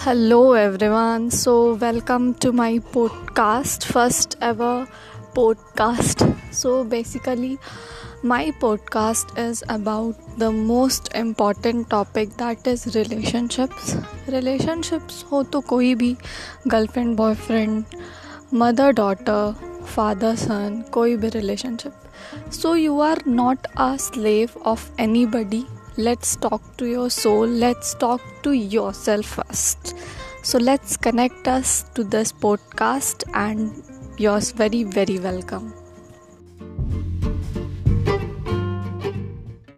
Hello, everyone. So, welcome to my podcast, first ever podcast. So, basically, my podcast is about the most important topic that is relationships. Relationships हो तो कोई भी girlfriend boyfriend mother daughter father सन कोई भी relationship so you are not a slave of any buddy let's talk to your soul. Let's talk to yourself first. So let's connect us to this podcast and you're very very welcome